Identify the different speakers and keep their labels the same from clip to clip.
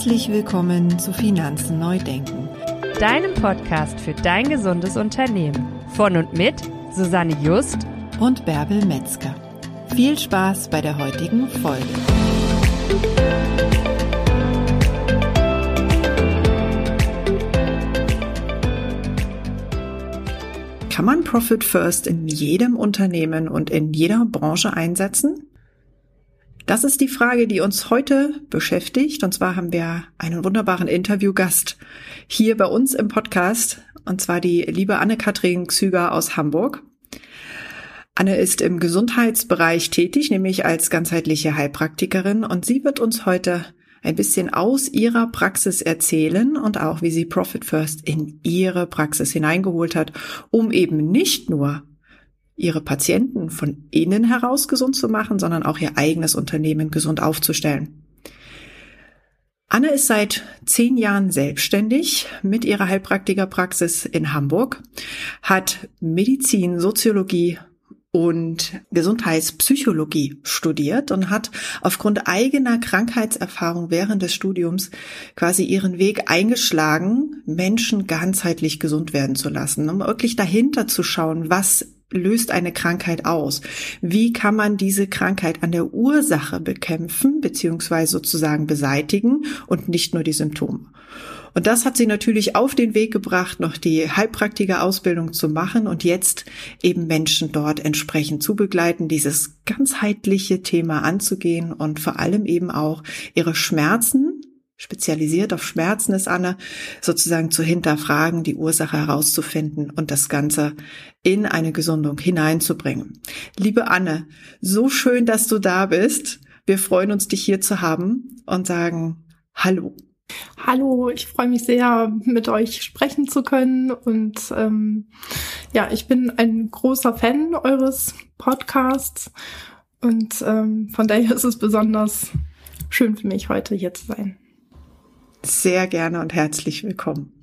Speaker 1: Herzlich willkommen zu Finanzen neu denken,
Speaker 2: deinem Podcast für dein gesundes Unternehmen. Von und mit Susanne Just
Speaker 1: und Bärbel Metzger. Viel Spaß bei der heutigen Folge. Kann man Profit First in jedem Unternehmen und in jeder Branche einsetzen? Das ist die Frage, die uns heute beschäftigt. Und zwar haben wir einen wunderbaren Interviewgast hier bei uns im Podcast. Und zwar die liebe Anne-Kathrin Xüger aus Hamburg. Anne ist im Gesundheitsbereich tätig, nämlich als ganzheitliche Heilpraktikerin. Und sie wird uns heute ein bisschen aus ihrer Praxis erzählen und auch, wie sie Profit First in ihre Praxis hineingeholt hat, um eben nicht nur ihre Patienten von innen heraus gesund zu machen, sondern auch ihr eigenes Unternehmen gesund aufzustellen. Anne ist seit zehn Jahren selbstständig mit ihrer Heilpraktikerpraxis in Hamburg, hat Medizin, Soziologie und Gesundheitspsychologie studiert und hat aufgrund eigener Krankheitserfahrung während des Studiums quasi ihren Weg eingeschlagen, Menschen ganzheitlich gesund werden zu lassen, um wirklich dahinter zu schauen, was löst eine Krankheit aus? Wie kann man diese Krankheit an der Ursache bekämpfen beziehungsweise sozusagen beseitigen und nicht nur die Symptome? Und das hat sie natürlich auf den Weg gebracht, noch die Heilpraktiker-Ausbildung zu machen und jetzt eben Menschen dort entsprechend zu begleiten, dieses ganzheitliche Thema anzugehen und vor allem eben auch ihre Schmerzen spezialisiert auf Schmerzen ist Anne, sozusagen zu hinterfragen, die Ursache herauszufinden und das Ganze in eine Gesundung hineinzubringen. Liebe Anne, so schön, dass du da bist. Wir freuen uns, dich hier zu haben und sagen Hallo.
Speaker 3: Hallo, ich freue mich sehr, mit euch sprechen zu können. Und ähm, ja, ich bin ein großer Fan eures Podcasts. Und ähm, von daher ist es besonders schön für mich, heute hier zu sein
Speaker 1: sehr gerne und herzlich willkommen.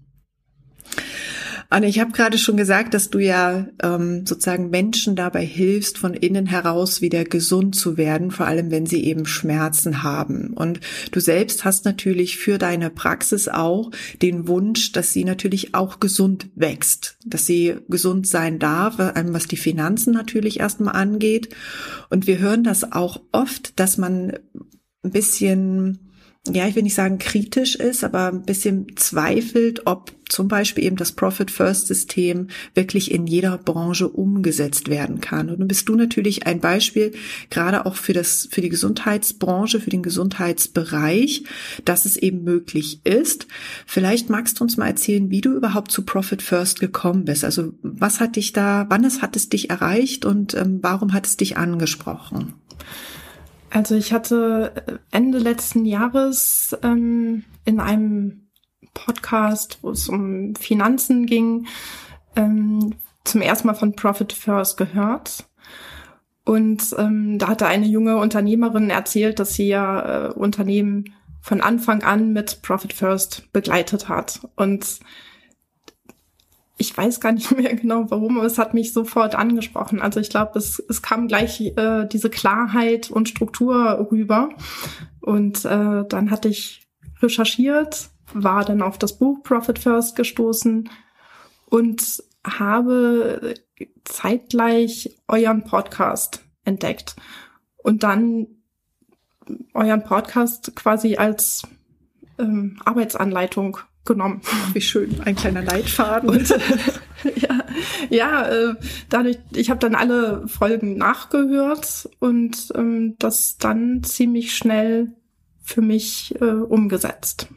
Speaker 1: Anne, ich habe gerade schon gesagt, dass du ja ähm, sozusagen Menschen dabei hilfst, von innen heraus wieder gesund zu werden, vor allem wenn sie eben Schmerzen haben. Und du selbst hast natürlich für deine Praxis auch den Wunsch, dass sie natürlich auch gesund wächst, dass sie gesund sein darf, was die Finanzen natürlich erstmal angeht. Und wir hören das auch oft, dass man ein bisschen ja, ich will nicht sagen kritisch ist, aber ein bisschen zweifelt, ob zum Beispiel eben das Profit First System wirklich in jeder Branche umgesetzt werden kann. Und dann bist du natürlich ein Beispiel, gerade auch für das, für die Gesundheitsbranche, für den Gesundheitsbereich, dass es eben möglich ist. Vielleicht magst du uns mal erzählen, wie du überhaupt zu Profit First gekommen bist. Also was hat dich da, wann es hat es dich erreicht und ähm, warum hat es dich angesprochen?
Speaker 3: Also ich hatte äh, Ende letzten Jahres ähm, in einem Podcast, wo es um Finanzen ging, ähm, zum ersten Mal von Profit First gehört. Und ähm, da hatte eine junge Unternehmerin erzählt, dass sie ja äh, Unternehmen von Anfang an mit Profit First begleitet hat. Und ich weiß gar nicht mehr genau warum, aber es hat mich sofort angesprochen. Also ich glaube, es, es kam gleich äh, diese Klarheit und Struktur rüber. Und äh, dann hatte ich recherchiert, war dann auf das Buch Profit First gestoßen und habe zeitgleich euren Podcast entdeckt. Und dann euren Podcast quasi als ähm, Arbeitsanleitung genommen.
Speaker 1: Wie schön, ein kleiner Leitfaden.
Speaker 3: Und, ja, ja äh, dadurch, ich habe dann alle Folgen nachgehört und ähm, das dann ziemlich schnell für mich äh, umgesetzt.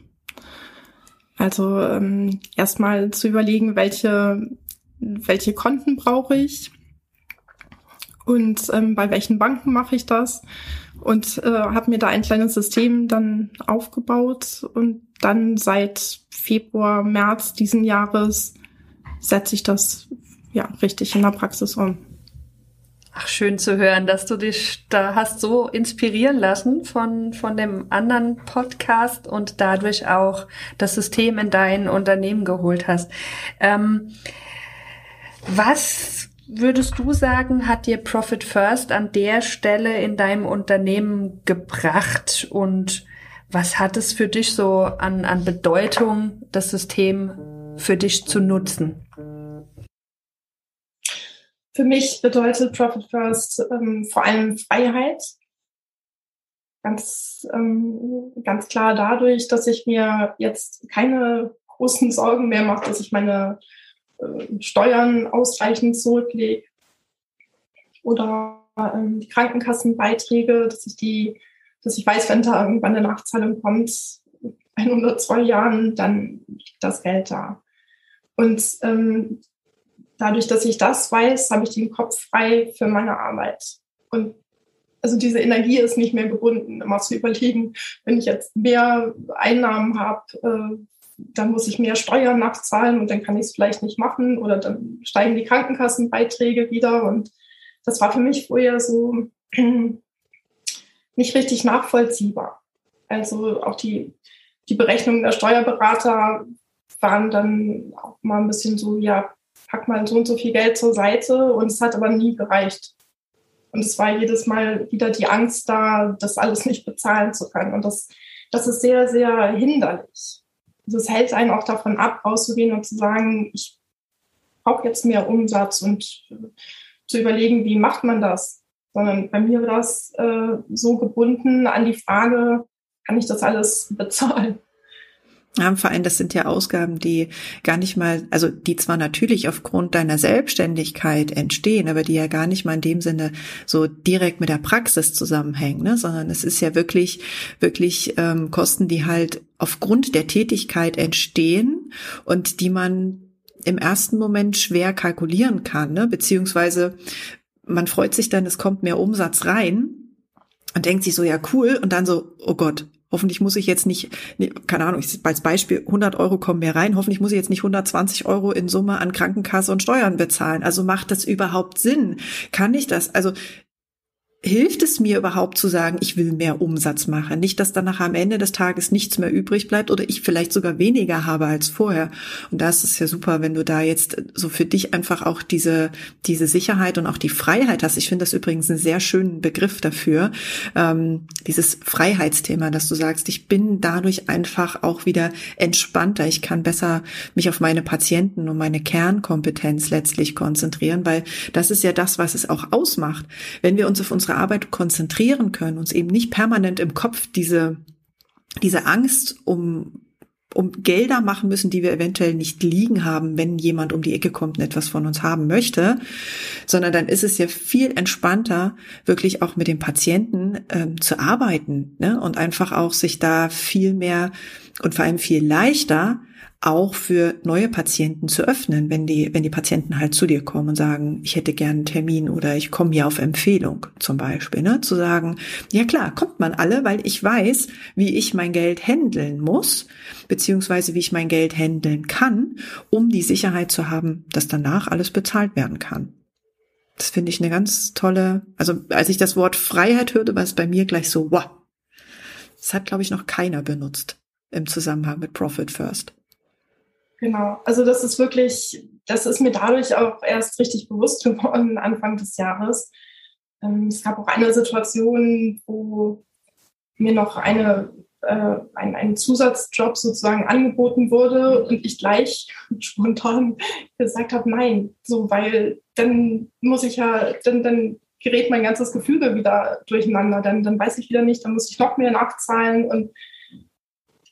Speaker 3: Also ähm, erstmal zu überlegen, welche, welche Konten brauche ich und ähm, bei welchen Banken mache ich das und äh, habe mir da ein kleines System dann aufgebaut und dann seit Februar, März diesen Jahres setze ich das ja richtig in der Praxis um.
Speaker 2: Ach, schön zu hören, dass du dich da hast so inspirieren lassen von, von dem anderen Podcast und dadurch auch das System in dein Unternehmen geholt hast. Ähm, was würdest du sagen, hat dir Profit First an der Stelle in deinem Unternehmen gebracht und Was hat es für dich so an, an Bedeutung, das System für dich zu nutzen?
Speaker 3: Für mich bedeutet Profit First ähm, vor allem Freiheit. Ganz, ähm, ganz klar dadurch, dass ich mir jetzt keine großen Sorgen mehr mache, dass ich meine äh, Steuern ausreichend zurücklege oder ähm, die Krankenkassenbeiträge, dass ich die, dass ich weiß, wenn da irgendwann eine Nachzahlung kommt, ein oder zwei Jahren, dann liegt das Geld da. Und ähm, dadurch, dass ich das weiß, habe ich den Kopf frei für meine Arbeit. Und also diese Energie ist nicht mehr gebunden, immer zu überlegen, wenn ich jetzt mehr Einnahmen habe, äh, dann muss ich mehr Steuern nachzahlen und dann kann ich es vielleicht nicht machen oder dann steigen die Krankenkassenbeiträge wieder. Und das war für mich vorher so nicht richtig nachvollziehbar. Also auch die, die Berechnungen der Steuerberater waren dann auch mal ein bisschen so, ja, pack mal so und so viel Geld zur Seite und es hat aber nie gereicht. Und es war jedes Mal wieder die Angst da, das alles nicht bezahlen zu können. Und das, das ist sehr, sehr hinderlich. Also es hält einen auch davon ab, rauszugehen und zu sagen, ich brauche jetzt mehr Umsatz und äh, zu überlegen, wie macht man das. Sondern bei mir war das äh, so gebunden an die Frage, kann ich das alles bezahlen?
Speaker 1: Vor allem, das sind ja Ausgaben, die gar nicht mal, also die zwar natürlich aufgrund deiner Selbstständigkeit entstehen, aber die ja gar nicht mal in dem Sinne so direkt mit der Praxis zusammenhängen, ne? sondern es ist ja wirklich, wirklich ähm, Kosten, die halt aufgrund der Tätigkeit entstehen und die man im ersten Moment schwer kalkulieren kann, ne? beziehungsweise man freut sich dann, es kommt mehr Umsatz rein und denkt sich so, ja cool, und dann so, oh Gott, Hoffentlich muss ich jetzt nicht, keine Ahnung, als Beispiel 100 Euro kommen mehr rein. Hoffentlich muss ich jetzt nicht 120 Euro in Summe an Krankenkasse und Steuern bezahlen. Also macht das überhaupt Sinn? Kann ich das? Also hilft es mir überhaupt zu sagen, ich will mehr Umsatz machen? Nicht, dass dann nachher am Ende des Tages nichts mehr übrig bleibt oder ich vielleicht sogar weniger habe als vorher. Und da ist es ja super, wenn du da jetzt so für dich einfach auch diese, diese Sicherheit und auch die Freiheit hast. Ich finde das übrigens einen sehr schönen Begriff dafür. Ähm, dieses Freiheitsthema, dass du sagst, ich bin dadurch einfach auch wieder entspannter. Ich kann besser mich auf meine Patienten und meine Kernkompetenz letztlich konzentrieren, weil das ist ja das, was es auch ausmacht. Wenn wir uns auf unsere unsere Arbeit konzentrieren können, uns eben nicht permanent im Kopf diese, diese Angst um, um Gelder machen müssen, die wir eventuell nicht liegen haben, wenn jemand um die Ecke kommt und etwas von uns haben möchte, sondern dann ist es ja viel entspannter, wirklich auch mit dem Patienten ähm, zu arbeiten ne? und einfach auch sich da viel mehr und vor allem viel leichter auch für neue Patienten zu öffnen, wenn die, wenn die Patienten halt zu dir kommen und sagen, ich hätte gern einen Termin oder ich komme hier auf Empfehlung zum Beispiel, ne? zu sagen, ja klar, kommt man alle, weil ich weiß, wie ich mein Geld handeln muss, beziehungsweise wie ich mein Geld handeln kann, um die Sicherheit zu haben, dass danach alles bezahlt werden kann. Das finde ich eine ganz tolle, also als ich das Wort Freiheit hörte, war es bei mir gleich so, wow. Das hat, glaube ich, noch keiner benutzt im Zusammenhang mit Profit First.
Speaker 3: Genau, also das ist wirklich, das ist mir dadurch auch erst richtig bewusst geworden Anfang des Jahres. Ähm, es gab auch eine Situation, wo mir noch eine, äh, ein, ein Zusatzjob sozusagen angeboten wurde und ich gleich spontan gesagt habe, nein, so, weil dann muss ich ja, dann, dann gerät mein ganzes Gefüge wieder durcheinander, dann, dann weiß ich wieder nicht, dann muss ich noch mehr nachzahlen und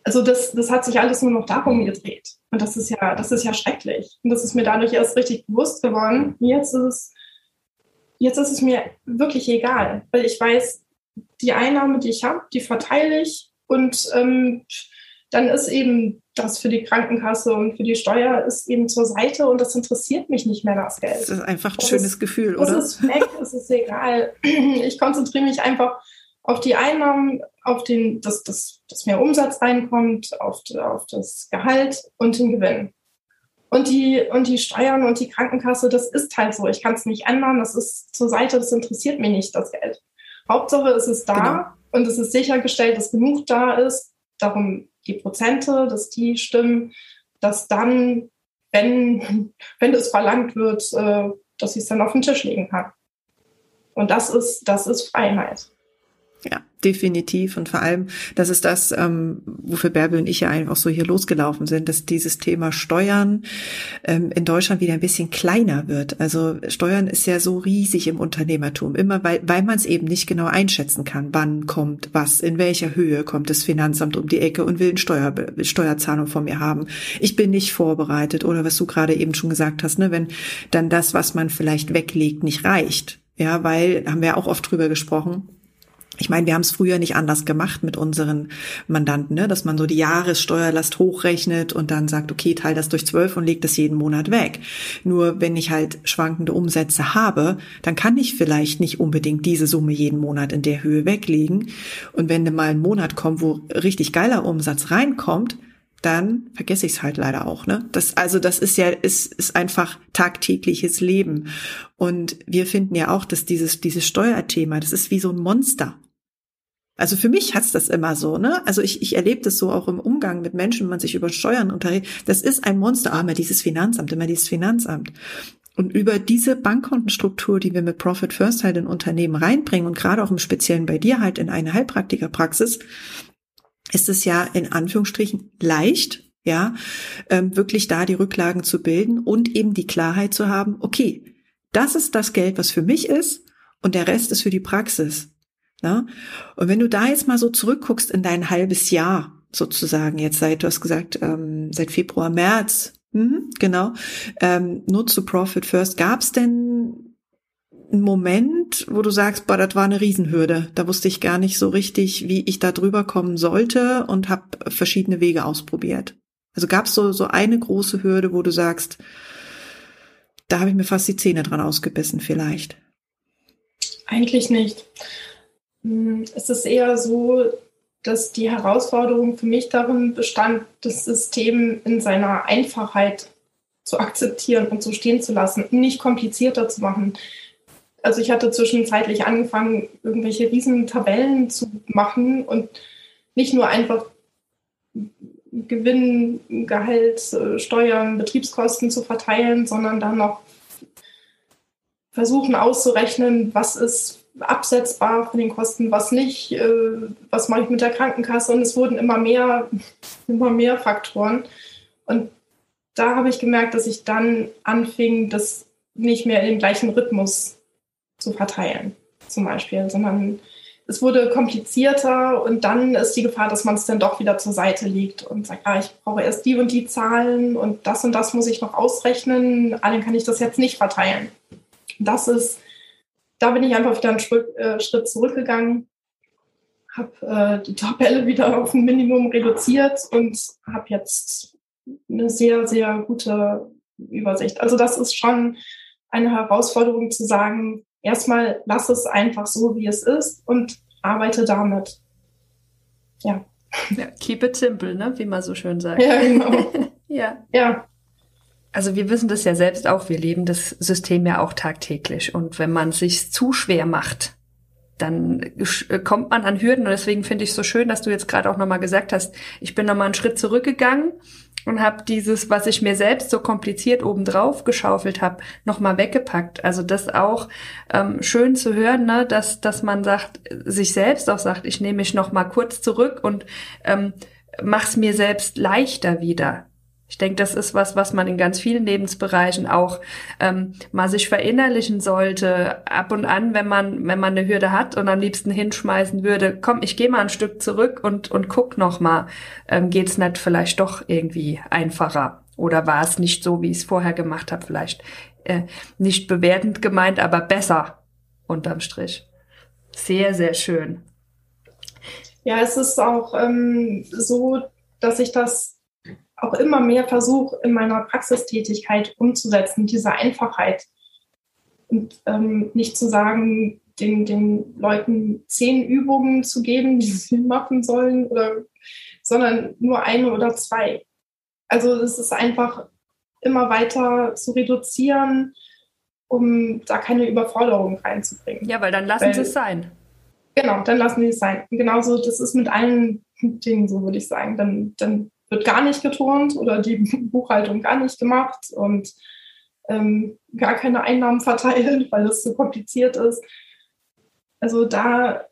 Speaker 3: also das, das hat sich alles nur noch darum gedreht. Und das ist ja, das ist ja schrecklich. Und das ist mir dadurch erst richtig bewusst geworden. Jetzt ist es, jetzt ist es mir wirklich egal, weil ich weiß, die Einnahme, die ich habe, die verteile ich und ähm, dann ist eben das für die Krankenkasse und für die Steuer ist eben zur Seite und das interessiert mich nicht mehr, das Geld. Das
Speaker 1: ist einfach ein das schönes ist, Gefühl, oder?
Speaker 3: Das ist weg, es ist egal. Ich konzentriere mich einfach auf die Einnahmen, auf den, dass, dass, dass mehr Umsatz reinkommt, auf, auf das Gehalt und den Gewinn. Und die, und die Steuern und die Krankenkasse, das ist halt so. Ich kann es nicht ändern. Das ist zur Seite, das interessiert mich nicht, das Geld. Hauptsache es ist da genau. und es ist sichergestellt, dass genug da ist. Darum die Prozente, dass die stimmen, dass dann, wenn, wenn es verlangt wird, äh, dass ich es dann auf den Tisch legen kann. Und das ist, das ist Freiheit.
Speaker 1: Ja, definitiv. Und vor allem, das ist das, ähm, wofür Bärbel und ich ja einfach so hier losgelaufen sind, dass dieses Thema Steuern ähm, in Deutschland wieder ein bisschen kleiner wird. Also Steuern ist ja so riesig im Unternehmertum, immer weil, weil man es eben nicht genau einschätzen kann, wann kommt was, in welcher Höhe kommt das Finanzamt um die Ecke und will eine Steuer, Steuerzahlung von mir haben. Ich bin nicht vorbereitet oder was du gerade eben schon gesagt hast, ne, wenn dann das, was man vielleicht weglegt, nicht reicht. Ja, weil, haben wir auch oft drüber gesprochen, ich meine, wir haben es früher nicht anders gemacht mit unseren Mandanten, ne? dass man so die Jahressteuerlast hochrechnet und dann sagt, okay, teile das durch zwölf und leg das jeden Monat weg. Nur wenn ich halt schwankende Umsätze habe, dann kann ich vielleicht nicht unbedingt diese Summe jeden Monat in der Höhe weglegen. Und wenn mal ein Monat kommt, wo richtig geiler Umsatz reinkommt, dann vergesse ich es halt leider auch. Ne? Das, also das ist ja, ist, ist einfach tagtägliches Leben. Und wir finden ja auch, dass dieses, dieses Steuerthema, das ist wie so ein Monster. Also für mich hat's das immer so, ne? Also ich, ich erlebe das so auch im Umgang mit Menschen, wenn man sich über Steuern unterhält. Das ist ein Monster. Ah, immer dieses Finanzamt, immer dieses Finanzamt. Und über diese Bankkontenstruktur, die wir mit Profit First halt in Unternehmen reinbringen und gerade auch im Speziellen bei dir halt in eine Heilpraktikerpraxis, ist es ja in Anführungsstrichen leicht, ja, ähm, wirklich da die Rücklagen zu bilden und eben die Klarheit zu haben, okay, das ist das Geld, was für mich ist und der Rest ist für die Praxis. Ne? Und wenn du da jetzt mal so zurückguckst in dein halbes Jahr, sozusagen, jetzt seit, du hast gesagt, ähm, seit Februar, März, mhm, genau, ähm, nur zu Profit First, gab es denn einen Moment, wo du sagst, boah, das war eine Riesenhürde. Da wusste ich gar nicht so richtig, wie ich da drüber kommen sollte und habe verschiedene Wege ausprobiert. Also gab es so, so eine große Hürde, wo du sagst, da habe ich mir fast die Zähne dran ausgebissen vielleicht.
Speaker 3: Eigentlich nicht. Hm, es ist eher so, dass die Herausforderung für mich darin bestand, das System in seiner Einfachheit zu akzeptieren und so stehen zu lassen, nicht komplizierter zu machen. Also ich hatte zwischenzeitlich angefangen, irgendwelche riesen Tabellen zu machen und nicht nur einfach Gewinn, Gehalt, Steuern, Betriebskosten zu verteilen, sondern dann noch versuchen auszurechnen, was ist absetzbar von den Kosten, was nicht, äh, was mache ich mit der Krankenkasse und es wurden immer mehr, immer mehr Faktoren. Und da habe ich gemerkt, dass ich dann anfing, das nicht mehr in dem gleichen Rhythmus zu verteilen, zum Beispiel, sondern es wurde komplizierter und dann ist die Gefahr, dass man es dann doch wieder zur Seite legt und sagt, ah, ich brauche erst die und die Zahlen und das und das muss ich noch ausrechnen, allen kann ich das jetzt nicht verteilen. Das ist da bin ich einfach wieder einen Schritt, äh, Schritt zurückgegangen, habe äh, die Tabelle wieder auf ein Minimum reduziert und habe jetzt eine sehr, sehr gute Übersicht. Also das ist schon eine Herausforderung zu sagen, erstmal lass es einfach so, wie es ist und arbeite damit.
Speaker 2: Ja. ja keep it simple, ne? wie man so schön sagt.
Speaker 3: Ja, genau.
Speaker 2: ja. Ja also wir wissen das ja selbst auch, wir leben das System ja auch tagtäglich. Und wenn man sich zu schwer macht, dann äh, kommt man an Hürden. Und deswegen finde ich es so schön, dass du jetzt gerade auch nochmal gesagt hast, ich bin nochmal einen Schritt zurückgegangen und habe dieses, was ich mir selbst so kompliziert obendrauf geschaufelt habe, nochmal weggepackt. Also das auch ähm, schön zu hören, ne, dass, dass man sagt, sich selbst auch sagt, ich nehme mich nochmal kurz zurück und ähm, mach's mir selbst leichter wieder. Ich denke, das ist was, was man in ganz vielen Lebensbereichen auch ähm, mal sich verinnerlichen sollte. Ab und an, wenn man, wenn man eine Hürde hat und am liebsten hinschmeißen würde, komm, ich gehe mal ein Stück zurück und, und guck noch mal, ähm, geht's nicht vielleicht doch irgendwie einfacher? Oder war es nicht so, wie ich es vorher gemacht habe? Vielleicht äh, nicht bewertend gemeint, aber besser unterm Strich. Sehr, sehr schön.
Speaker 3: Ja, es ist auch ähm, so, dass ich das auch immer mehr versuche, in meiner Praxistätigkeit umzusetzen, diese Einfachheit. Und ähm, nicht zu sagen, den, den Leuten zehn Übungen zu geben, die sie machen sollen, oder, sondern nur eine oder zwei. Also es ist einfach immer weiter zu reduzieren, um da keine Überforderung reinzubringen.
Speaker 2: Ja, weil dann lassen weil, sie es sein.
Speaker 3: Genau, dann lassen sie es sein. genauso, das ist mit allen Dingen so, würde ich sagen. Dann, dann wird gar nicht geturnt oder die Buchhaltung gar nicht gemacht und ähm, gar keine Einnahmen verteilt, weil es zu kompliziert ist. Also da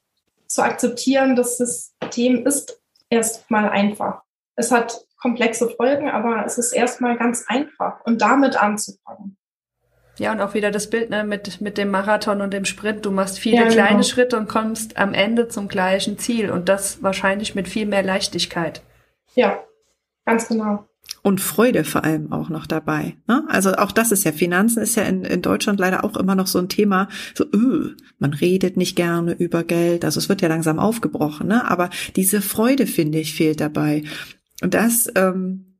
Speaker 3: zu akzeptieren, das System ist erstmal einfach. Es hat komplexe Folgen, aber es ist erstmal ganz einfach und damit anzufangen.
Speaker 2: Ja, und auch wieder das Bild ne, mit, mit dem Marathon und dem Sprint. Du machst viele ja, kleine genau. Schritte und kommst am Ende zum gleichen Ziel und das wahrscheinlich mit viel mehr Leichtigkeit.
Speaker 3: Ja, ganz genau.
Speaker 1: Und Freude vor allem auch noch dabei. Ne? Also auch das ist ja, Finanzen ist ja in, in Deutschland leider auch immer noch so ein Thema, so, öh, man redet nicht gerne über Geld, also es wird ja langsam aufgebrochen, ne? aber diese Freude, finde ich, fehlt dabei. Und das, ähm,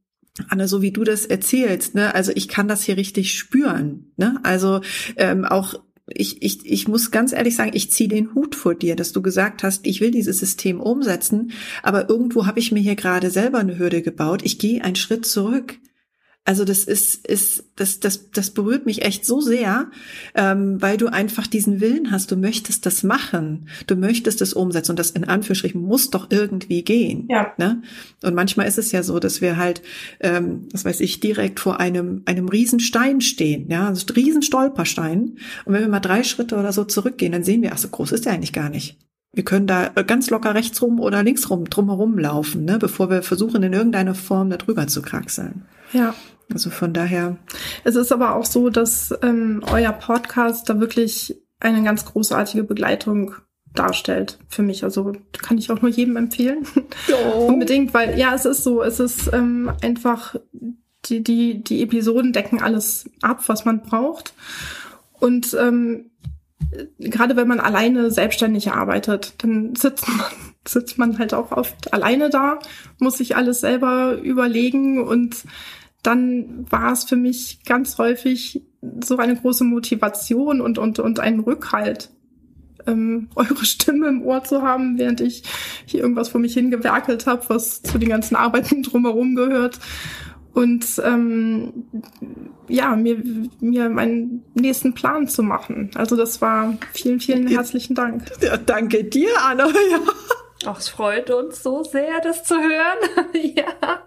Speaker 1: Anne, so wie du das erzählst, ne, also ich kann das hier richtig spüren, ne, also ähm, auch ich, ich, ich muss ganz ehrlich sagen, ich ziehe den Hut vor dir, dass du gesagt hast, ich will dieses System umsetzen, aber irgendwo habe ich mir hier gerade selber eine Hürde gebaut. Ich gehe einen Schritt zurück. Also das ist, ist das, das, das berührt mich echt so sehr, ähm, weil du einfach diesen Willen hast, du möchtest das machen, du möchtest es umsetzen und das in Anführungsstrichen muss doch irgendwie gehen. Ja. Ne? Und manchmal ist es ja so, dass wir halt, ähm, was weiß ich, direkt vor einem, einem Riesenstein stehen, ja, also Riesenstolperstein. Und wenn wir mal drei Schritte oder so zurückgehen, dann sehen wir, ach so groß ist der eigentlich gar nicht. Wir können da ganz locker rechts rum oder links rum drumherum laufen, ne, bevor wir versuchen, in irgendeiner Form da drüber zu kraxeln.
Speaker 3: Ja.
Speaker 1: Also von daher.
Speaker 3: Es ist aber auch so, dass ähm, euer Podcast da wirklich eine ganz großartige Begleitung darstellt für mich. Also kann ich auch nur jedem empfehlen. Oh. Unbedingt, weil ja, es ist so, es ist ähm, einfach die, die, die Episoden decken alles ab, was man braucht. Und ähm, gerade wenn man alleine selbstständig arbeitet, dann sitzt man, sitzt man halt auch oft alleine da, muss sich alles selber überlegen und dann war es für mich ganz häufig so eine große Motivation und, und, und ein Rückhalt, ähm, eure Stimme im Ohr zu haben, während ich hier irgendwas vor mich hingewerkelt habe, was zu den ganzen Arbeiten drumherum gehört. Und ähm, ja, mir, mir meinen nächsten Plan zu machen. Also das war vielen, vielen herzlichen Dank.
Speaker 1: Ja, danke dir, Anna. Ja.
Speaker 2: Ach, es freut uns so sehr, das zu hören. ja.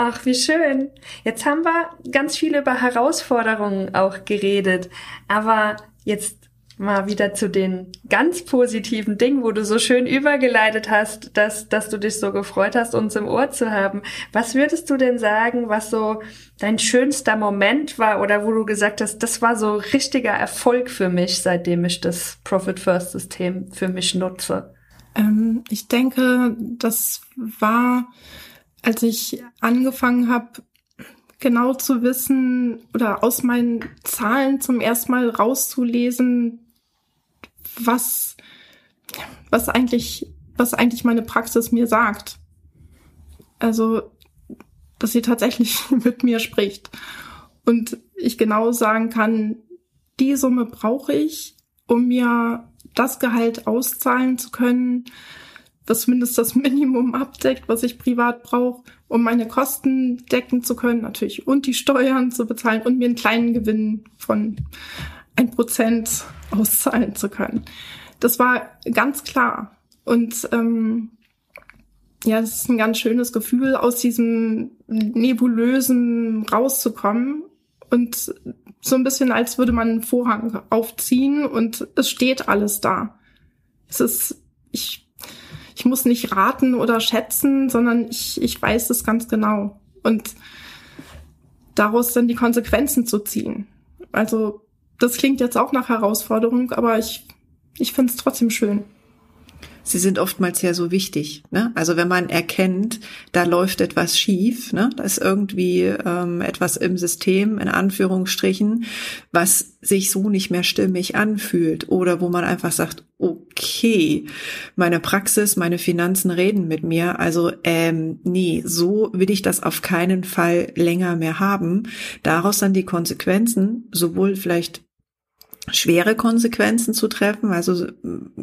Speaker 2: Ach, wie schön. Jetzt haben wir ganz viel über Herausforderungen auch geredet. Aber jetzt mal wieder zu den ganz positiven Dingen, wo du so schön übergeleitet hast, dass, dass du dich so gefreut hast, uns im Ohr zu haben. Was würdest du denn sagen, was so dein schönster Moment war oder wo du gesagt hast, das war so richtiger Erfolg für mich, seitdem ich das Profit First System für mich nutze?
Speaker 3: Ähm, ich denke, das war, als ich angefangen habe, genau zu wissen oder aus meinen Zahlen zum ersten Mal rauszulesen, was, was eigentlich, was eigentlich meine Praxis mir sagt. Also, dass sie tatsächlich mit mir spricht. Und ich genau sagen kann, die Summe brauche ich, um mir das Gehalt auszahlen zu können, was zumindest das Minimum abdeckt, was ich privat brauche, um meine Kosten decken zu können, natürlich, und die Steuern zu bezahlen und mir einen kleinen Gewinn von ein Prozent auszahlen zu können. Das war ganz klar. Und ähm, ja, es ist ein ganz schönes Gefühl, aus diesem nebulösen rauszukommen und so ein bisschen, als würde man einen Vorhang aufziehen und es steht alles da. Es ist, ich, ich muss nicht raten oder schätzen, sondern ich, ich weiß es ganz genau. Und daraus dann die Konsequenzen zu ziehen. Also das klingt jetzt auch nach Herausforderung, aber ich, ich finde es trotzdem schön.
Speaker 1: Sie sind oftmals ja so wichtig. Ne? Also wenn man erkennt, da läuft etwas schief, ne? da ist irgendwie ähm, etwas im System, in Anführungsstrichen, was sich so nicht mehr stimmig anfühlt oder wo man einfach sagt, okay, meine Praxis, meine Finanzen reden mit mir, also ähm, nee, so will ich das auf keinen Fall länger mehr haben. Daraus dann die Konsequenzen, sowohl vielleicht schwere Konsequenzen zu treffen, also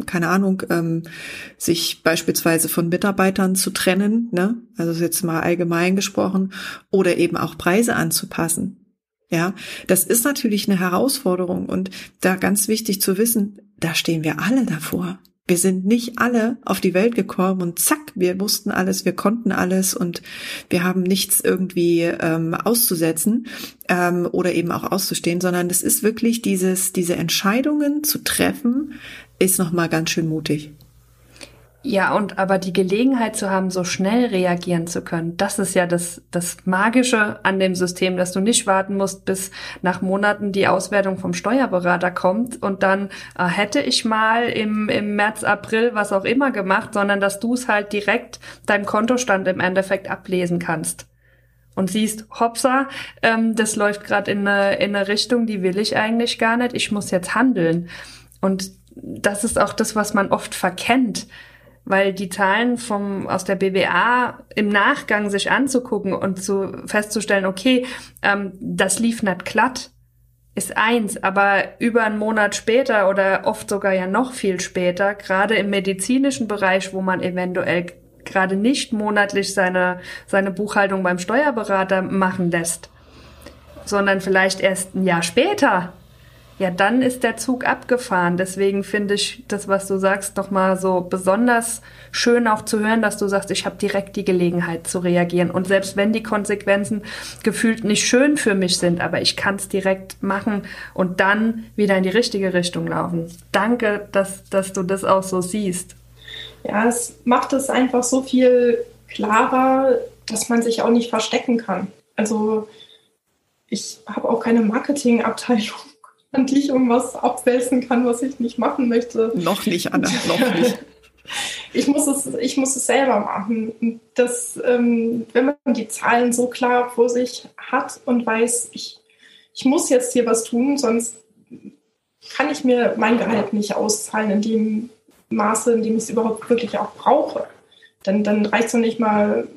Speaker 1: keine Ahnung, ähm, sich beispielsweise von Mitarbeitern zu trennen, ne? also jetzt mal allgemein gesprochen, oder eben auch Preise anzupassen. Ja, das ist natürlich eine Herausforderung und da ganz wichtig zu wissen, da stehen wir alle davor. Wir sind nicht alle auf die Welt gekommen und zack, wir wussten alles, wir konnten alles und wir haben nichts irgendwie ähm, auszusetzen ähm, oder eben auch auszustehen, sondern es ist wirklich dieses, diese Entscheidungen zu treffen, ist nochmal ganz schön mutig.
Speaker 2: Ja, und aber die Gelegenheit zu haben, so schnell reagieren zu können, das ist ja das, das Magische an dem System, dass du nicht warten musst, bis nach Monaten die Auswertung vom Steuerberater kommt und dann äh, hätte ich mal im, im März, April was auch immer gemacht, sondern dass du es halt direkt deinem Kontostand im Endeffekt ablesen kannst. Und siehst, hopsa, ähm, das läuft gerade in eine, in eine Richtung, die will ich eigentlich gar nicht, ich muss jetzt handeln. Und das ist auch das, was man oft verkennt weil die Zahlen vom aus der BWA im Nachgang sich anzugucken und zu festzustellen, okay, ähm, das lief nicht glatt, ist eins, aber über einen Monat später oder oft sogar ja noch viel später, gerade im medizinischen Bereich, wo man eventuell gerade nicht monatlich seine seine Buchhaltung beim Steuerberater machen lässt, sondern vielleicht erst ein Jahr später ja, dann ist der Zug abgefahren. Deswegen finde ich das, was du sagst, doch mal so besonders schön auch zu hören, dass du sagst, ich habe direkt die Gelegenheit zu reagieren. Und selbst wenn die Konsequenzen gefühlt nicht schön für mich sind, aber ich kann es direkt machen und dann wieder in die richtige Richtung laufen. Danke, dass, dass du das auch so siehst.
Speaker 3: Ja, es macht es einfach so viel klarer, dass man sich auch nicht verstecken kann. Also ich habe auch keine Marketingabteilung an die ich irgendwas abwälzen kann, was ich nicht machen möchte.
Speaker 1: Noch nicht, Anna, noch nicht.
Speaker 3: ich muss es, ich muss es selber machen. Das, ähm, wenn man die Zahlen so klar vor sich hat und weiß, ich, ich muss jetzt hier was tun, sonst kann ich mir mein Gehalt nicht auszahlen in dem Maße, in dem ich es überhaupt wirklich auch brauche. Dann, dann reicht es noch nicht mal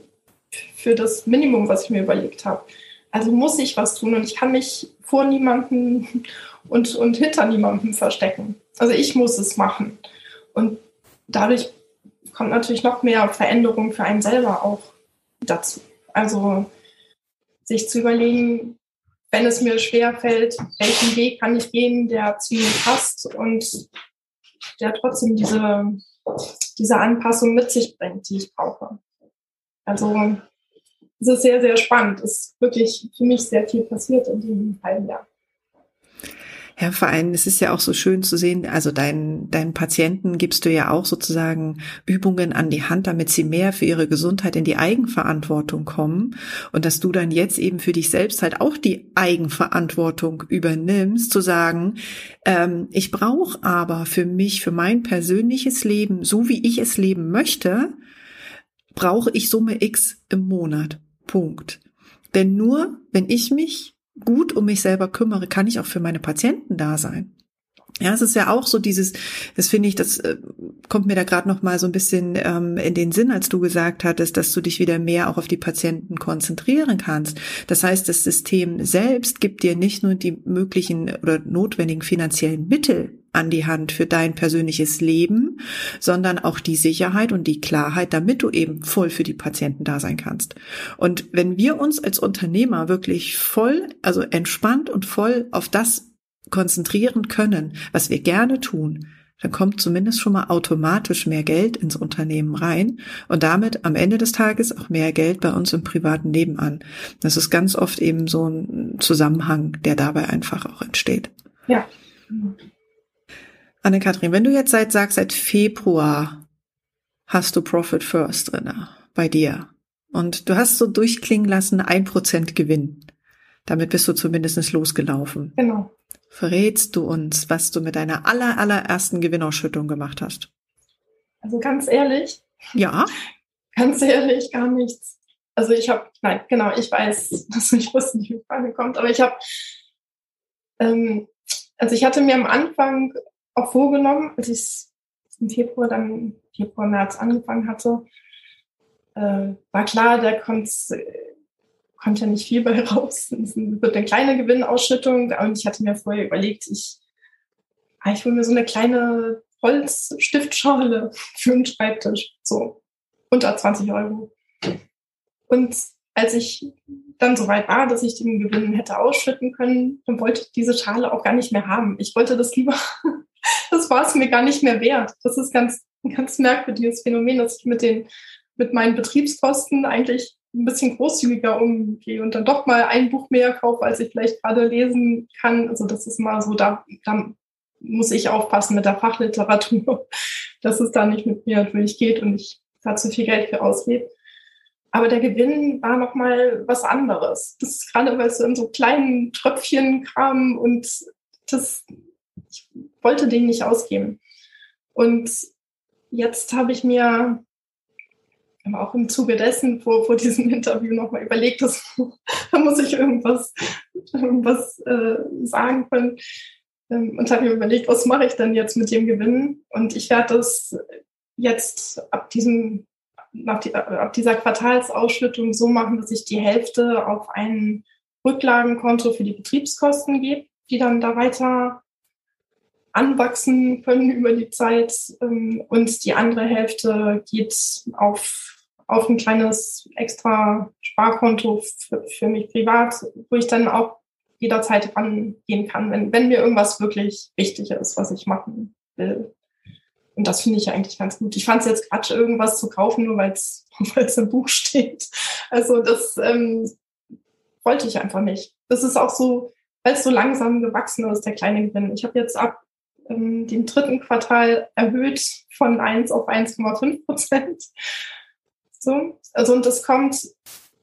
Speaker 3: für das Minimum, was ich mir überlegt habe. Also muss ich was tun und ich kann mich vor niemanden und, und hinter niemandem verstecken. Also ich muss es machen. Und dadurch kommt natürlich noch mehr Veränderung für einen selber auch dazu. Also sich zu überlegen, wenn es mir schwer fällt, welchen Weg kann ich gehen, der zu mir passt und der trotzdem diese, diese Anpassung mit sich bringt, die ich brauche. Also es ist sehr, sehr spannend. Es ist wirklich für mich sehr viel passiert in diesem halben Jahr.
Speaker 1: Ja, vor allem, es ist ja auch so schön zu sehen, also deinen, deinen Patienten gibst du ja auch sozusagen Übungen an die Hand, damit sie mehr für ihre Gesundheit in die Eigenverantwortung kommen und dass du dann jetzt eben für dich selbst halt auch die Eigenverantwortung übernimmst, zu sagen, ähm, ich brauche aber für mich, für mein persönliches Leben, so wie ich es leben möchte, brauche ich Summe X im Monat. Punkt. Denn nur, wenn ich mich gut um mich selber kümmere, kann ich auch für meine Patienten da sein. Ja, es ist ja auch so dieses, das finde ich, das äh, kommt mir da gerade noch mal so ein bisschen ähm, in den Sinn, als du gesagt hattest, dass du dich wieder mehr auch auf die Patienten konzentrieren kannst. Das heißt, das System selbst gibt dir nicht nur die möglichen oder notwendigen finanziellen Mittel an die Hand für dein persönliches Leben, sondern auch die Sicherheit und die Klarheit, damit du eben voll für die Patienten da sein kannst. Und wenn wir uns als Unternehmer wirklich voll, also entspannt und voll auf das konzentrieren können, was wir gerne tun, dann kommt zumindest schon mal automatisch mehr Geld ins Unternehmen rein und damit am Ende des Tages auch mehr Geld bei uns im privaten Leben an. Das ist ganz oft eben so ein Zusammenhang, der dabei einfach auch entsteht.
Speaker 3: Ja.
Speaker 1: Anne-Kathrin, wenn du jetzt seit, sagst, seit Februar hast du Profit First drinne bei dir und du hast so durchklingen lassen, ein Prozent Gewinn. Damit bist du zumindest losgelaufen.
Speaker 3: Genau
Speaker 1: verrätst du uns, was du mit deiner aller, allerersten Gewinnausschüttung gemacht hast?
Speaker 3: Also ganz ehrlich.
Speaker 1: Ja.
Speaker 3: Ganz ehrlich, gar nichts. Also ich habe, nein, genau, ich weiß, dass du nicht wussten, wie die Frage kommt, aber ich habe, ähm, also ich hatte mir am Anfang auch vorgenommen, als ich im Februar dann, Februar, März angefangen hatte, äh, war klar, da kommt ja nicht viel bei raus. Es wird eine kleine Gewinnausschüttung. Und ich hatte mir vorher überlegt, ich, ah, ich hole mir so eine kleine Holzstiftschale für einen Schreibtisch. So unter 20 Euro. Und als ich dann so weit war, dass ich den Gewinn hätte ausschütten können, dann wollte ich diese Schale auch gar nicht mehr haben. Ich wollte das lieber, das war es mir gar nicht mehr wert. Das ist ganz, ein ganz merkwürdiges Phänomen, dass ich mit den, mit meinen Betriebskosten eigentlich ein bisschen großzügiger umgehe und dann doch mal ein Buch mehr kaufe, als ich vielleicht gerade lesen kann. Also das ist mal so, da, da muss ich aufpassen mit der Fachliteratur, dass es da nicht mit mir durchgeht und ich da zu viel Geld für ausgebe. Aber der Gewinn war noch mal was anderes. Das ist gerade, weil es so in so kleinen Tröpfchen kam und das, wollte den nicht ausgeben. Und jetzt habe ich mir aber auch im Zuge dessen vor, vor diesem Interview nochmal überlegt, dass, da muss ich irgendwas, irgendwas äh, sagen können. Ähm, und habe mir überlegt, was mache ich denn jetzt mit dem Gewinn? Und ich werde das jetzt ab diesem die, ab dieser Quartalsausschüttung so machen, dass ich die Hälfte auf ein Rücklagenkonto für die Betriebskosten gebe, die dann da weiter anwachsen können über die Zeit. Ähm, und die andere Hälfte geht auf auf ein kleines extra Sparkonto für, mich privat, wo ich dann auch jederzeit rangehen kann, wenn, wenn mir irgendwas wirklich wichtig ist, was ich machen will. Und das finde ich eigentlich ganz gut. Ich fand es jetzt Quatsch, irgendwas zu kaufen, nur weil es im Buch steht. Also das ähm, wollte ich einfach nicht. Das ist auch so, weil es so langsam gewachsen ist, der kleine Gewinn. Ich habe jetzt ab ähm, dem dritten Quartal erhöht von 1 auf 1,5 Prozent. So, also und das kommt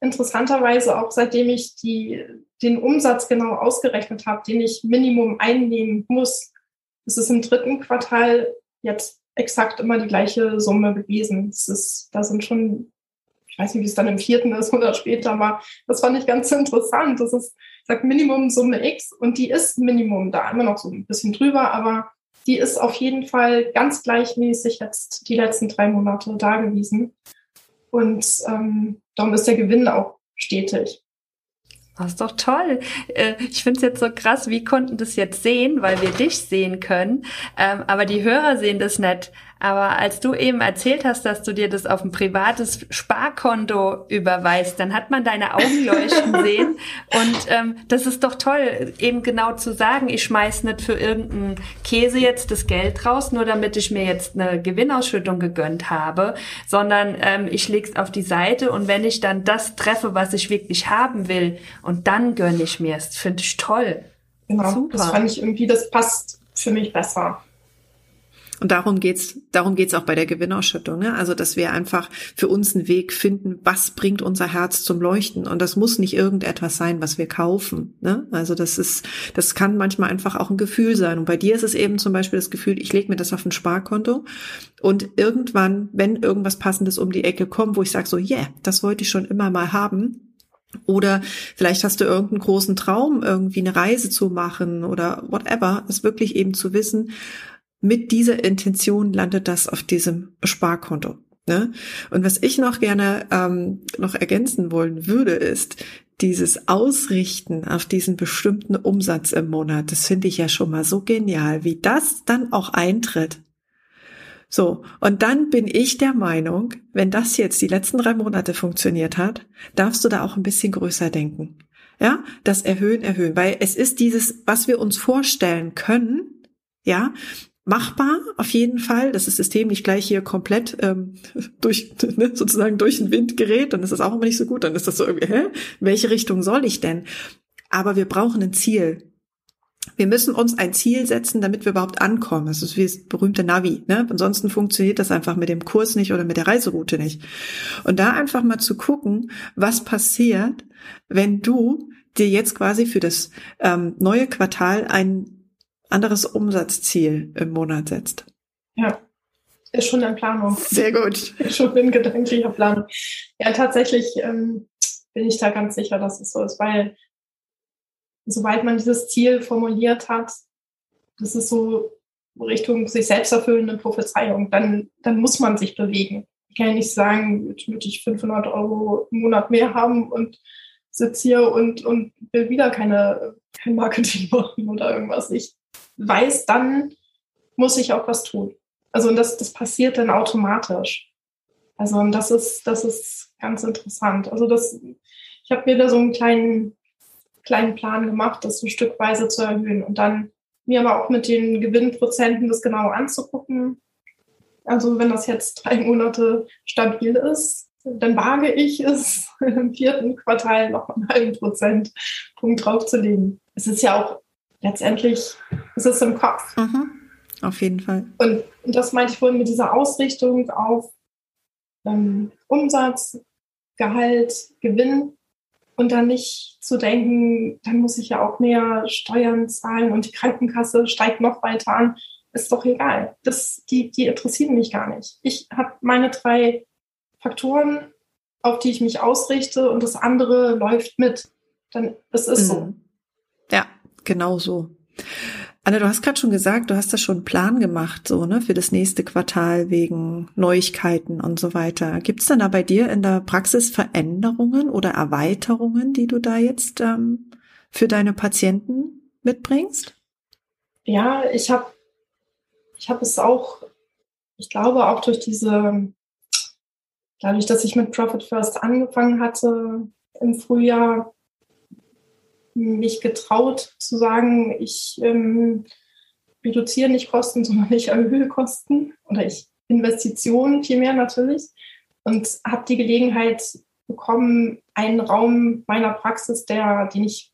Speaker 3: interessanterweise auch seitdem ich die, den Umsatz genau ausgerechnet habe, den ich Minimum einnehmen muss. Es ist im dritten Quartal jetzt exakt immer die gleiche Summe gewesen. Es da sind schon, ich weiß nicht, wie es dann im vierten ist oder später war. Das fand ich ganz interessant. Das ist, ich sag Minimum Summe X und die ist Minimum da, immer noch so ein bisschen drüber, aber die ist auf jeden Fall ganz gleichmäßig jetzt die letzten drei Monate da gewesen. Und ähm, darum ist der Gewinn auch stetig.
Speaker 2: Das ist doch toll. Äh, ich finde es jetzt so krass, wie konnten das jetzt sehen, weil wir dich sehen können, ähm, aber die Hörer sehen das nicht. Aber als du eben erzählt hast, dass du dir das auf ein privates Sparkonto überweist, dann hat man deine Augen leuchten sehen. Und ähm, das ist doch toll, eben genau zu sagen, ich schmeiß nicht für irgendeinen Käse jetzt das Geld raus, nur damit ich mir jetzt eine Gewinnausschüttung gegönnt habe, sondern ähm, ich leg's auf die Seite und wenn ich dann das treffe, was ich wirklich haben will, und dann gönne ich mir es, finde ich toll.
Speaker 3: Genau, Super. das fand ich irgendwie, das passt für mich besser.
Speaker 1: Und darum geht's, darum geht's auch bei der Gewinnausschüttung. Ne? Also, dass wir einfach für uns einen Weg finden, was bringt unser Herz zum Leuchten. Und das muss nicht irgendetwas sein, was wir kaufen. Ne? Also, das ist, das kann manchmal einfach auch ein Gefühl sein. Und bei dir ist es eben zum Beispiel das Gefühl, ich lege mir das auf ein Sparkonto und irgendwann, wenn irgendwas Passendes um die Ecke kommt, wo ich sage so, yeah, das wollte ich schon immer mal haben, oder vielleicht hast du irgendeinen großen Traum, irgendwie eine Reise zu machen oder whatever, ist wirklich eben zu wissen, mit dieser Intention landet das auf diesem Sparkonto. Ne? Und was ich noch gerne ähm, noch ergänzen wollen würde, ist dieses Ausrichten auf diesen bestimmten Umsatz im Monat. Das finde ich ja schon mal so genial, wie das dann auch eintritt. So, und dann bin ich der Meinung, wenn das jetzt die letzten drei Monate funktioniert hat, darfst du da auch ein bisschen größer denken. Ja, das Erhöhen, Erhöhen, weil es ist dieses, was wir uns vorstellen können, ja, machbar auf jeden Fall, dass das System nicht gleich hier komplett ähm, durch ne, sozusagen durch den Wind gerät, dann ist das auch immer nicht so gut, dann ist das so irgendwie, hä, welche Richtung soll ich denn? Aber wir brauchen ein Ziel. Wir müssen uns ein Ziel setzen, damit wir überhaupt ankommen. Das ist wie das berühmte Navi. Ne? Ansonsten funktioniert das einfach mit dem Kurs nicht oder mit der Reiseroute nicht. Und da einfach mal zu gucken, was passiert, wenn du dir jetzt quasi für das ähm, neue Quartal ein anderes Umsatzziel im Monat setzt.
Speaker 3: Ja, ist schon in Planung.
Speaker 1: Sehr gut.
Speaker 3: Ist schon in gedanklicher Planung. Ja, tatsächlich ähm, bin ich da ganz sicher, dass es so ist, weil sobald man dieses Ziel formuliert hat, das ist so Richtung sich selbst erfüllende Prophezeiung, dann, dann muss man sich bewegen. Ich kann ja nicht sagen, jetzt möchte ich 500 Euro im Monat mehr haben und sitze hier und, und will wieder keine, kein Marketing machen oder irgendwas. Ich weiß, dann muss ich auch was tun. Also und das, das passiert dann automatisch. Also und das ist, das ist ganz interessant. Also das, ich habe mir da so einen kleinen, kleinen Plan gemacht, das so stückweise zu erhöhen. Und dann mir aber auch mit den Gewinnprozenten das genau anzugucken. Also wenn das jetzt drei Monate stabil ist, dann wage ich es, im vierten Quartal noch einen halben Prozentpunkt draufzulegen. Es ist ja auch letztendlich, es ist im Kopf.
Speaker 1: Mhm, auf jeden Fall.
Speaker 3: Und, und das meinte ich vorhin mit dieser Ausrichtung auf ähm, Umsatz, Gehalt, Gewinn und dann nicht zu denken, dann muss ich ja auch mehr Steuern zahlen und die Krankenkasse steigt noch weiter an. Ist doch egal. Das, die, die interessieren mich gar nicht. Ich habe meine drei Faktoren, auf die ich mich ausrichte und das andere läuft mit. Dann, es ist mhm. so.
Speaker 1: Genau so. Anne, du hast gerade schon gesagt, du hast da schon einen Plan gemacht, so, ne, für das nächste Quartal wegen Neuigkeiten und so weiter. Gibt es denn da bei dir in der Praxis Veränderungen oder Erweiterungen, die du da jetzt ähm, für deine Patienten mitbringst?
Speaker 3: Ja, ich habe ich hab es auch, ich glaube auch durch diese, dadurch, dass ich mit Profit First angefangen hatte im Frühjahr, mich getraut zu sagen, ich ähm, reduziere nicht Kosten, sondern ich erhöhe Kosten oder ich Investitionen vielmehr natürlich und habe die Gelegenheit bekommen, einen Raum meiner Praxis, der, den ich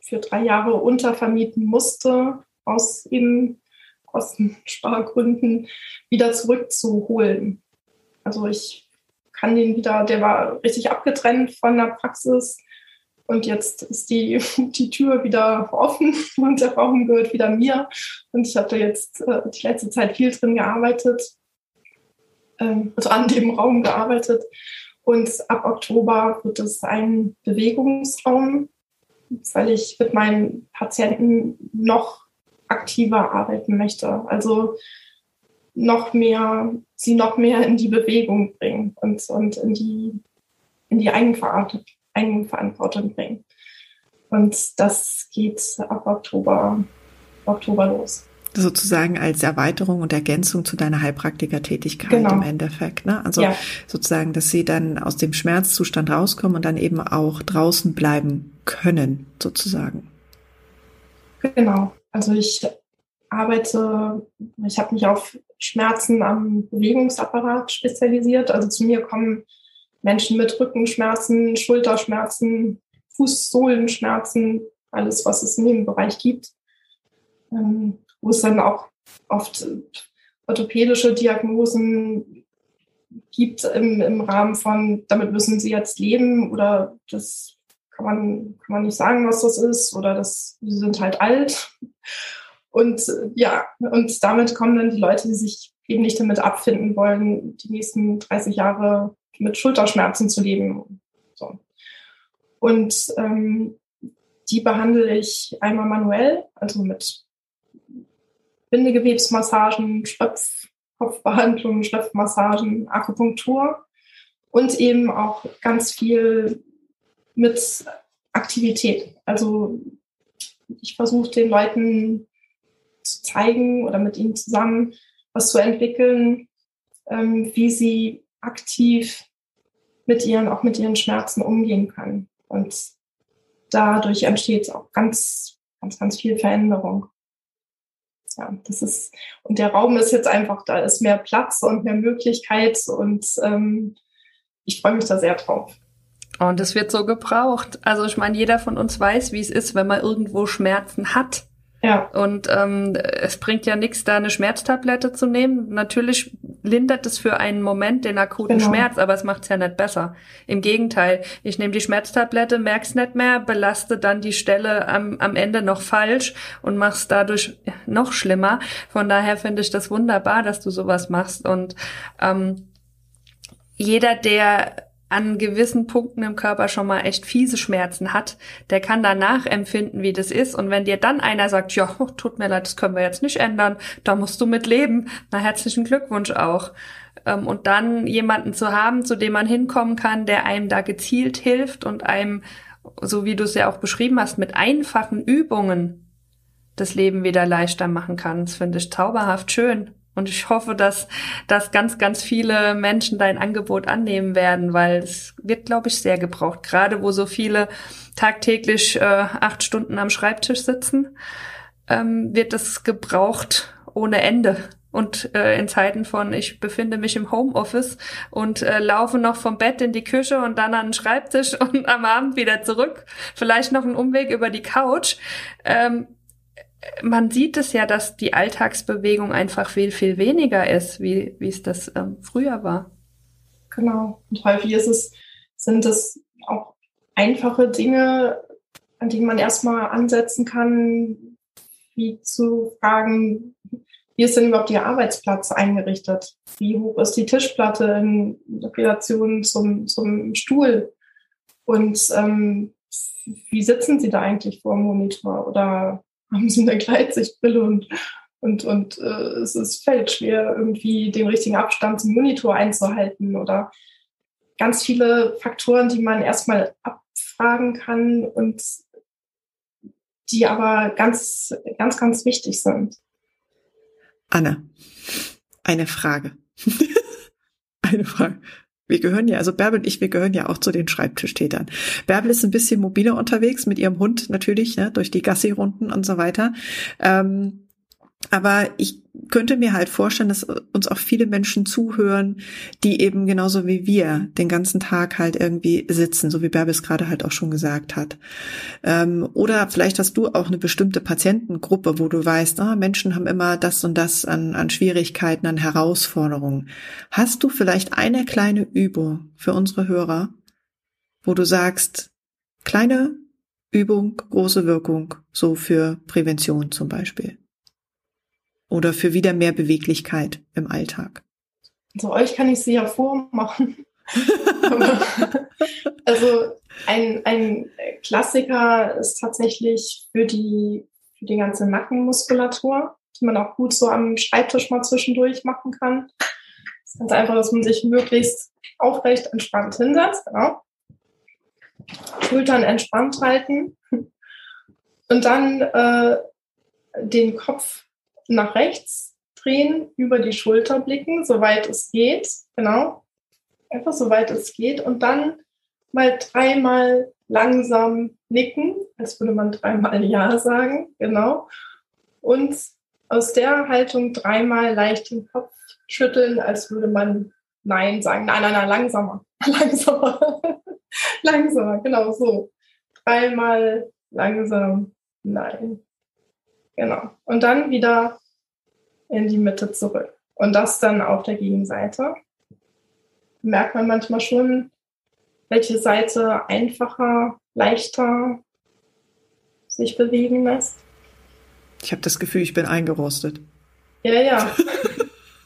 Speaker 3: für drei Jahre untervermieten musste, aus eben Kostenspargründen wieder zurückzuholen. Also ich kann den wieder, der war richtig abgetrennt von der Praxis und jetzt ist die, die Tür wieder offen und der Raum gehört wieder mir. Und ich habe da jetzt äh, die letzte Zeit viel drin gearbeitet, ähm, also an dem Raum gearbeitet. Und ab Oktober wird es ein Bewegungsraum, weil ich mit meinen Patienten noch aktiver arbeiten möchte. Also noch mehr, sie noch mehr in die Bewegung bringen und, und in die, in die Eigenverantwortung Eigenverantwortung bringen. Und das geht ab Oktober, Oktober los.
Speaker 1: Sozusagen als Erweiterung und Ergänzung zu deiner Heilpraktikertätigkeit genau. im Endeffekt. Ne? Also ja. sozusagen, dass sie dann aus dem Schmerzzustand rauskommen und dann eben auch draußen bleiben können, sozusagen.
Speaker 3: Genau. Also ich arbeite, ich habe mich auf Schmerzen am Bewegungsapparat spezialisiert. Also zu mir kommen Menschen mit Rückenschmerzen, Schulterschmerzen, Fußsohlenschmerzen, alles, was es in dem Bereich gibt, ähm, wo es dann auch oft orthopädische Diagnosen gibt im, im Rahmen von, damit müssen sie jetzt leben oder das kann man, kann man nicht sagen, was das ist oder das, sie sind halt alt. Und ja, und damit kommen dann die Leute, die sich eben nicht damit abfinden wollen, die nächsten 30 Jahre mit Schulterschmerzen zu leben. So. Und ähm, die behandle ich einmal manuell, also mit Bindegewebsmassagen, Schlöpfkopfbehandlungen, Schlöpfmassagen, Akupunktur und eben auch ganz viel mit Aktivität. Also ich versuche den Leuten zu zeigen oder mit ihnen zusammen was zu entwickeln, ähm, wie sie aktiv mit ihren, auch mit ihren Schmerzen umgehen können. Und dadurch entsteht auch ganz, ganz, ganz viel Veränderung. Ja, das ist, und der Raum ist jetzt einfach, da ist mehr Platz und mehr Möglichkeit und ähm, ich freue mich da sehr drauf.
Speaker 2: Und es wird so gebraucht. Also ich meine, jeder von uns weiß, wie es ist, wenn man irgendwo Schmerzen hat. Ja. Und ähm, es bringt ja nichts, da eine Schmerztablette zu nehmen. Natürlich lindert es für einen Moment den akuten genau. Schmerz, aber es macht es ja nicht besser. Im Gegenteil, ich nehme die Schmerztablette, merk's nicht mehr, belaste dann die Stelle am, am Ende noch falsch und mach's dadurch noch schlimmer. Von daher finde ich das wunderbar, dass du sowas machst. Und ähm, jeder, der an gewissen Punkten im Körper schon mal echt fiese Schmerzen hat, der kann danach empfinden, wie das ist. Und wenn dir dann einer sagt, ja, tut mir leid, das können wir jetzt nicht ändern, da musst du mit leben, na herzlichen Glückwunsch auch. Ähm, und dann jemanden zu haben, zu dem man hinkommen kann, der einem da gezielt hilft und einem, so wie du es ja auch beschrieben hast, mit einfachen Übungen das Leben wieder leichter machen kann, das finde ich zauberhaft schön. Und ich hoffe, dass, dass ganz, ganz viele Menschen dein Angebot annehmen werden, weil es wird, glaube ich, sehr gebraucht. Gerade wo so viele tagtäglich äh, acht Stunden am Schreibtisch sitzen. ähm, wird das gebraucht ohne Ende. Und äh, in Zeiten von, ich befinde mich im Homeoffice und äh, laufe noch vom Bett in die Küche und dann an den Schreibtisch und am Abend wieder zurück, vielleicht noch einen Umweg über die Couch. Ähm, man sieht es ja, dass die Alltagsbewegung einfach viel, viel weniger ist, wie, wie es das ähm, früher war.
Speaker 3: Genau. Und häufig ist es, sind es auch einfache Dinge, an die man erstmal ansetzen kann, wie zu fragen, wie ist denn überhaupt Ihr Arbeitsplatz eingerichtet? Wie hoch ist die Tischplatte in Relation zum, zum Stuhl? Und ähm, wie sitzen Sie da eigentlich vor dem Monitor? Oder haben Sie eine Gleitsichtbrille und, und, und äh, es ist fällt schwer, irgendwie den richtigen Abstand zum Monitor einzuhalten? Oder ganz viele Faktoren, die man erstmal abfragen kann und die aber ganz, ganz, ganz wichtig sind.
Speaker 1: Anne, eine Frage. eine Frage. Wir gehören ja, also Bärbel und ich, wir gehören ja auch zu den Schreibtischtätern. Bärbel ist ein bisschen mobiler unterwegs mit ihrem Hund natürlich, ne, durch die Gassi-Runden und so weiter. Ähm, aber ich könnte mir halt vorstellen, dass uns auch viele Menschen zuhören, die eben genauso wie wir den ganzen Tag halt irgendwie sitzen, so wie Berbis gerade halt auch schon gesagt hat. Ähm, oder vielleicht hast du auch eine bestimmte Patientengruppe, wo du weißt, ah, Menschen haben immer das und das an, an Schwierigkeiten, an Herausforderungen. Hast du vielleicht eine kleine Übung für unsere Hörer, wo du sagst, kleine Übung, große Wirkung, so für Prävention zum Beispiel? Oder für wieder mehr Beweglichkeit im Alltag?
Speaker 3: Also euch kann ich sie ja vormachen. also ein, ein Klassiker ist tatsächlich für die, für die ganze Nackenmuskulatur, die man auch gut so am Schreibtisch mal zwischendurch machen kann. Das ist ganz einfach, dass man sich möglichst aufrecht entspannt hinsetzt. Genau. Schultern entspannt halten und dann äh, den Kopf nach rechts drehen, über die Schulter blicken, soweit es geht. Genau. Einfach soweit es geht. Und dann mal dreimal langsam nicken, als würde man dreimal Ja sagen. Genau. Und aus der Haltung dreimal leicht den Kopf schütteln, als würde man Nein sagen. Nein, nein, nein, langsamer. Langsamer. langsamer, genau so. Dreimal langsam Nein. Genau. Und dann wieder in die Mitte zurück. Und das dann auf der Gegenseite. Merkt man manchmal schon, welche Seite einfacher, leichter sich bewegen lässt.
Speaker 1: Ich habe das Gefühl, ich bin eingerostet.
Speaker 3: Ja, ja.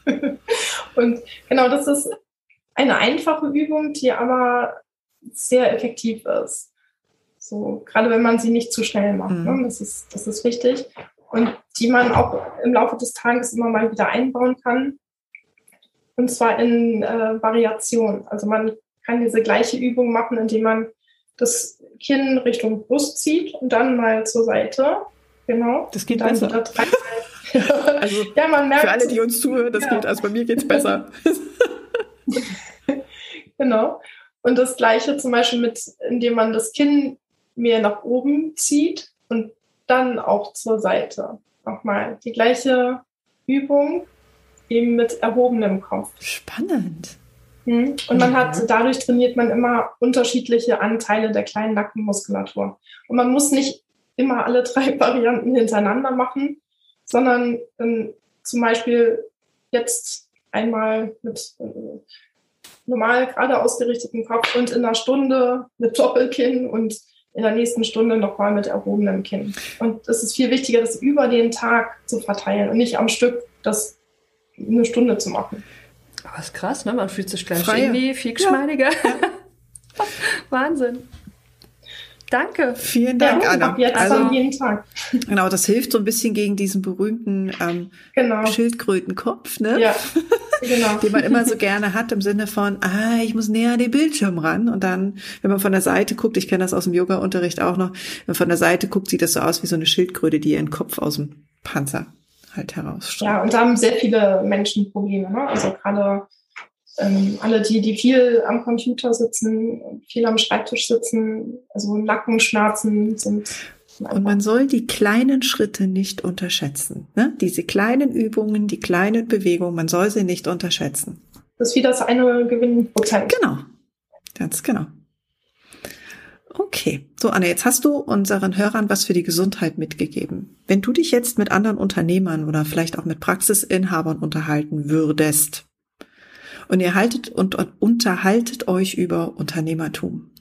Speaker 3: Und genau, das ist eine einfache Übung, die aber sehr effektiv ist. So, gerade wenn man sie nicht zu schnell macht. Ne? Mhm. Ne? Das, ist, das ist wichtig und die man auch im Laufe des Tages immer mal wieder einbauen kann. Und zwar in äh, Variation. Also man kann diese gleiche Übung machen, indem man das Kinn Richtung Brust zieht und dann mal zur Seite. Genau.
Speaker 1: Das geht besser. also ja, man merkt, für alle, die uns zuhören, das ja. geht, also bei mir geht's besser.
Speaker 3: genau. Und das gleiche zum Beispiel mit, indem man das Kinn mehr nach oben zieht und dann auch zur Seite. Nochmal die gleiche Übung, eben mit erhobenem Kopf.
Speaker 1: Spannend.
Speaker 3: Hm? Und man hat, dadurch trainiert man immer unterschiedliche Anteile der kleinen Nackenmuskulatur. Und man muss nicht immer alle drei Varianten hintereinander machen, sondern ähm, zum Beispiel jetzt einmal mit äh, normal gerade ausgerichtetem Kopf und in einer Stunde mit Doppelkinn und in der nächsten Stunde nochmal mit erhobenem Kinn. Und es ist viel wichtiger, das über den Tag zu verteilen und nicht am Stück das eine Stunde zu machen.
Speaker 2: Aber ist krass, ne? Man fühlt sich gleich Freie. irgendwie viel geschmeidiger. Ja. Wahnsinn. Danke.
Speaker 1: Vielen Dank, ja, Anna.
Speaker 3: Jetzt also, jeden Tag.
Speaker 1: Genau, das hilft so ein bisschen gegen diesen berühmten ähm, genau. Schildkrötenkopf, ne? Ja, genau. den man immer so gerne hat im Sinne von, ah, ich muss näher an den Bildschirm ran. Und dann, wenn man von der Seite guckt, ich kenne das aus dem Yoga-Unterricht auch noch, wenn man von der Seite guckt, sieht das so aus wie so eine Schildkröte, die ihren Kopf aus dem Panzer halt herausstreckt.
Speaker 3: Ja, und da haben sehr viele Menschen Probleme, ne? Also gerade ähm, alle die, die viel am Computer sitzen, viel am Schreibtisch sitzen, also Nackenschmerzen sind
Speaker 1: Und man soll die kleinen Schritte nicht unterschätzen. Ne? Diese kleinen Übungen, die kleinen Bewegungen, man soll sie nicht unterschätzen.
Speaker 3: Das ist wie das eine Gewinnprozent.
Speaker 1: Genau. Ganz genau. Okay. So, Anne, jetzt hast du unseren Hörern was für die Gesundheit mitgegeben. Wenn du dich jetzt mit anderen Unternehmern oder vielleicht auch mit Praxisinhabern unterhalten würdest und ihr haltet und, unterhaltet euch über Unternehmertum,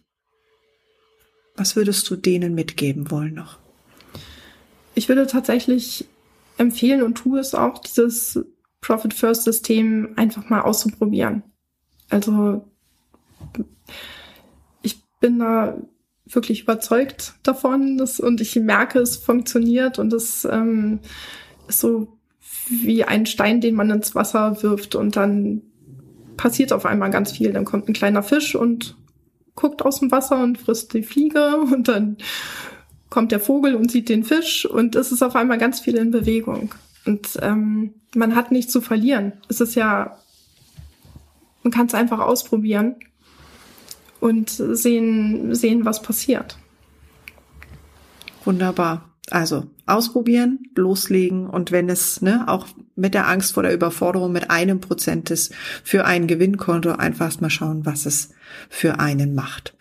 Speaker 1: was würdest du denen mitgeben wollen noch?
Speaker 3: Ich würde tatsächlich empfehlen und tue es auch, dieses Profit First System einfach mal auszuprobieren. Also ich bin da wirklich überzeugt davon dass, und ich merke, es funktioniert und es ähm, ist so wie ein Stein, den man ins Wasser wirft und dann passiert auf einmal ganz viel. Dann kommt ein kleiner Fisch und guckt aus dem Wasser und frisst die Fliege und dann kommt der Vogel und sieht den Fisch und es ist auf einmal ganz viel in Bewegung. Und ähm, man hat nichts zu verlieren. Es ist ja, man kann es einfach ausprobieren und sehen, sehen, was passiert.
Speaker 1: Wunderbar. Also ausprobieren, loslegen und wenn es ne, auch mit der Angst vor der Überforderung mit einem Prozent ist für ein Gewinnkonto einfach mal schauen, was es für einen macht.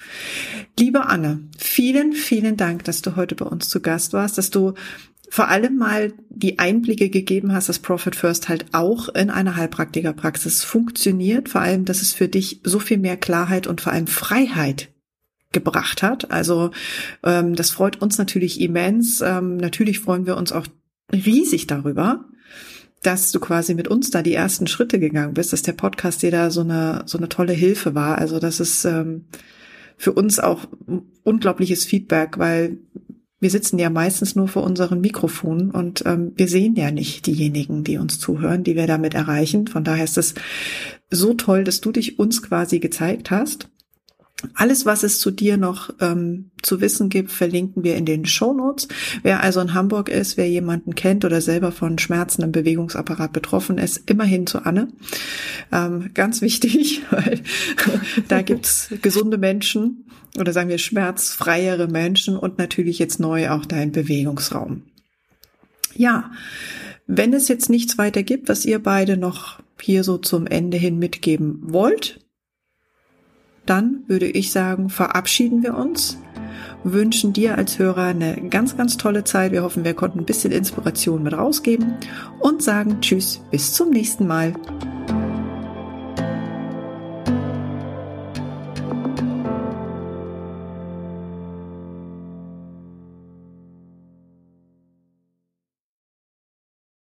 Speaker 1: Liebe Anne, vielen, vielen Dank, dass du heute bei uns zu Gast warst, dass du vor allem mal die Einblicke gegeben hast, dass Profit First halt auch in einer Heilpraktikerpraxis funktioniert, vor allem, dass es für dich so viel mehr Klarheit und vor allem Freiheit gebracht hat. Also ähm, das freut uns natürlich immens. Ähm, natürlich freuen wir uns auch riesig darüber, dass du quasi mit uns da die ersten Schritte gegangen bist, dass der Podcast dir da so eine so eine tolle Hilfe war. Also das ist ähm, für uns auch unglaubliches Feedback, weil wir sitzen ja meistens nur vor unseren Mikrofonen und ähm, wir sehen ja nicht diejenigen, die uns zuhören, die wir damit erreichen. Von daher ist es so toll, dass du dich uns quasi gezeigt hast. Alles, was es zu dir noch ähm, zu wissen gibt, verlinken wir in den Show Notes. Wer also in Hamburg ist, wer jemanden kennt oder selber von Schmerzen im Bewegungsapparat betroffen ist, immerhin zu Anne. Ähm, ganz wichtig, weil da gibt's gesunde Menschen oder sagen wir schmerzfreiere Menschen und natürlich jetzt neu auch dein Bewegungsraum. Ja, wenn es jetzt nichts weiter gibt, was ihr beide noch hier so zum Ende hin mitgeben wollt, dann würde ich sagen, verabschieden wir uns, wünschen dir als Hörer eine ganz, ganz tolle Zeit. Wir hoffen, wir konnten ein bisschen Inspiration mit rausgeben und sagen Tschüss, bis zum nächsten Mal.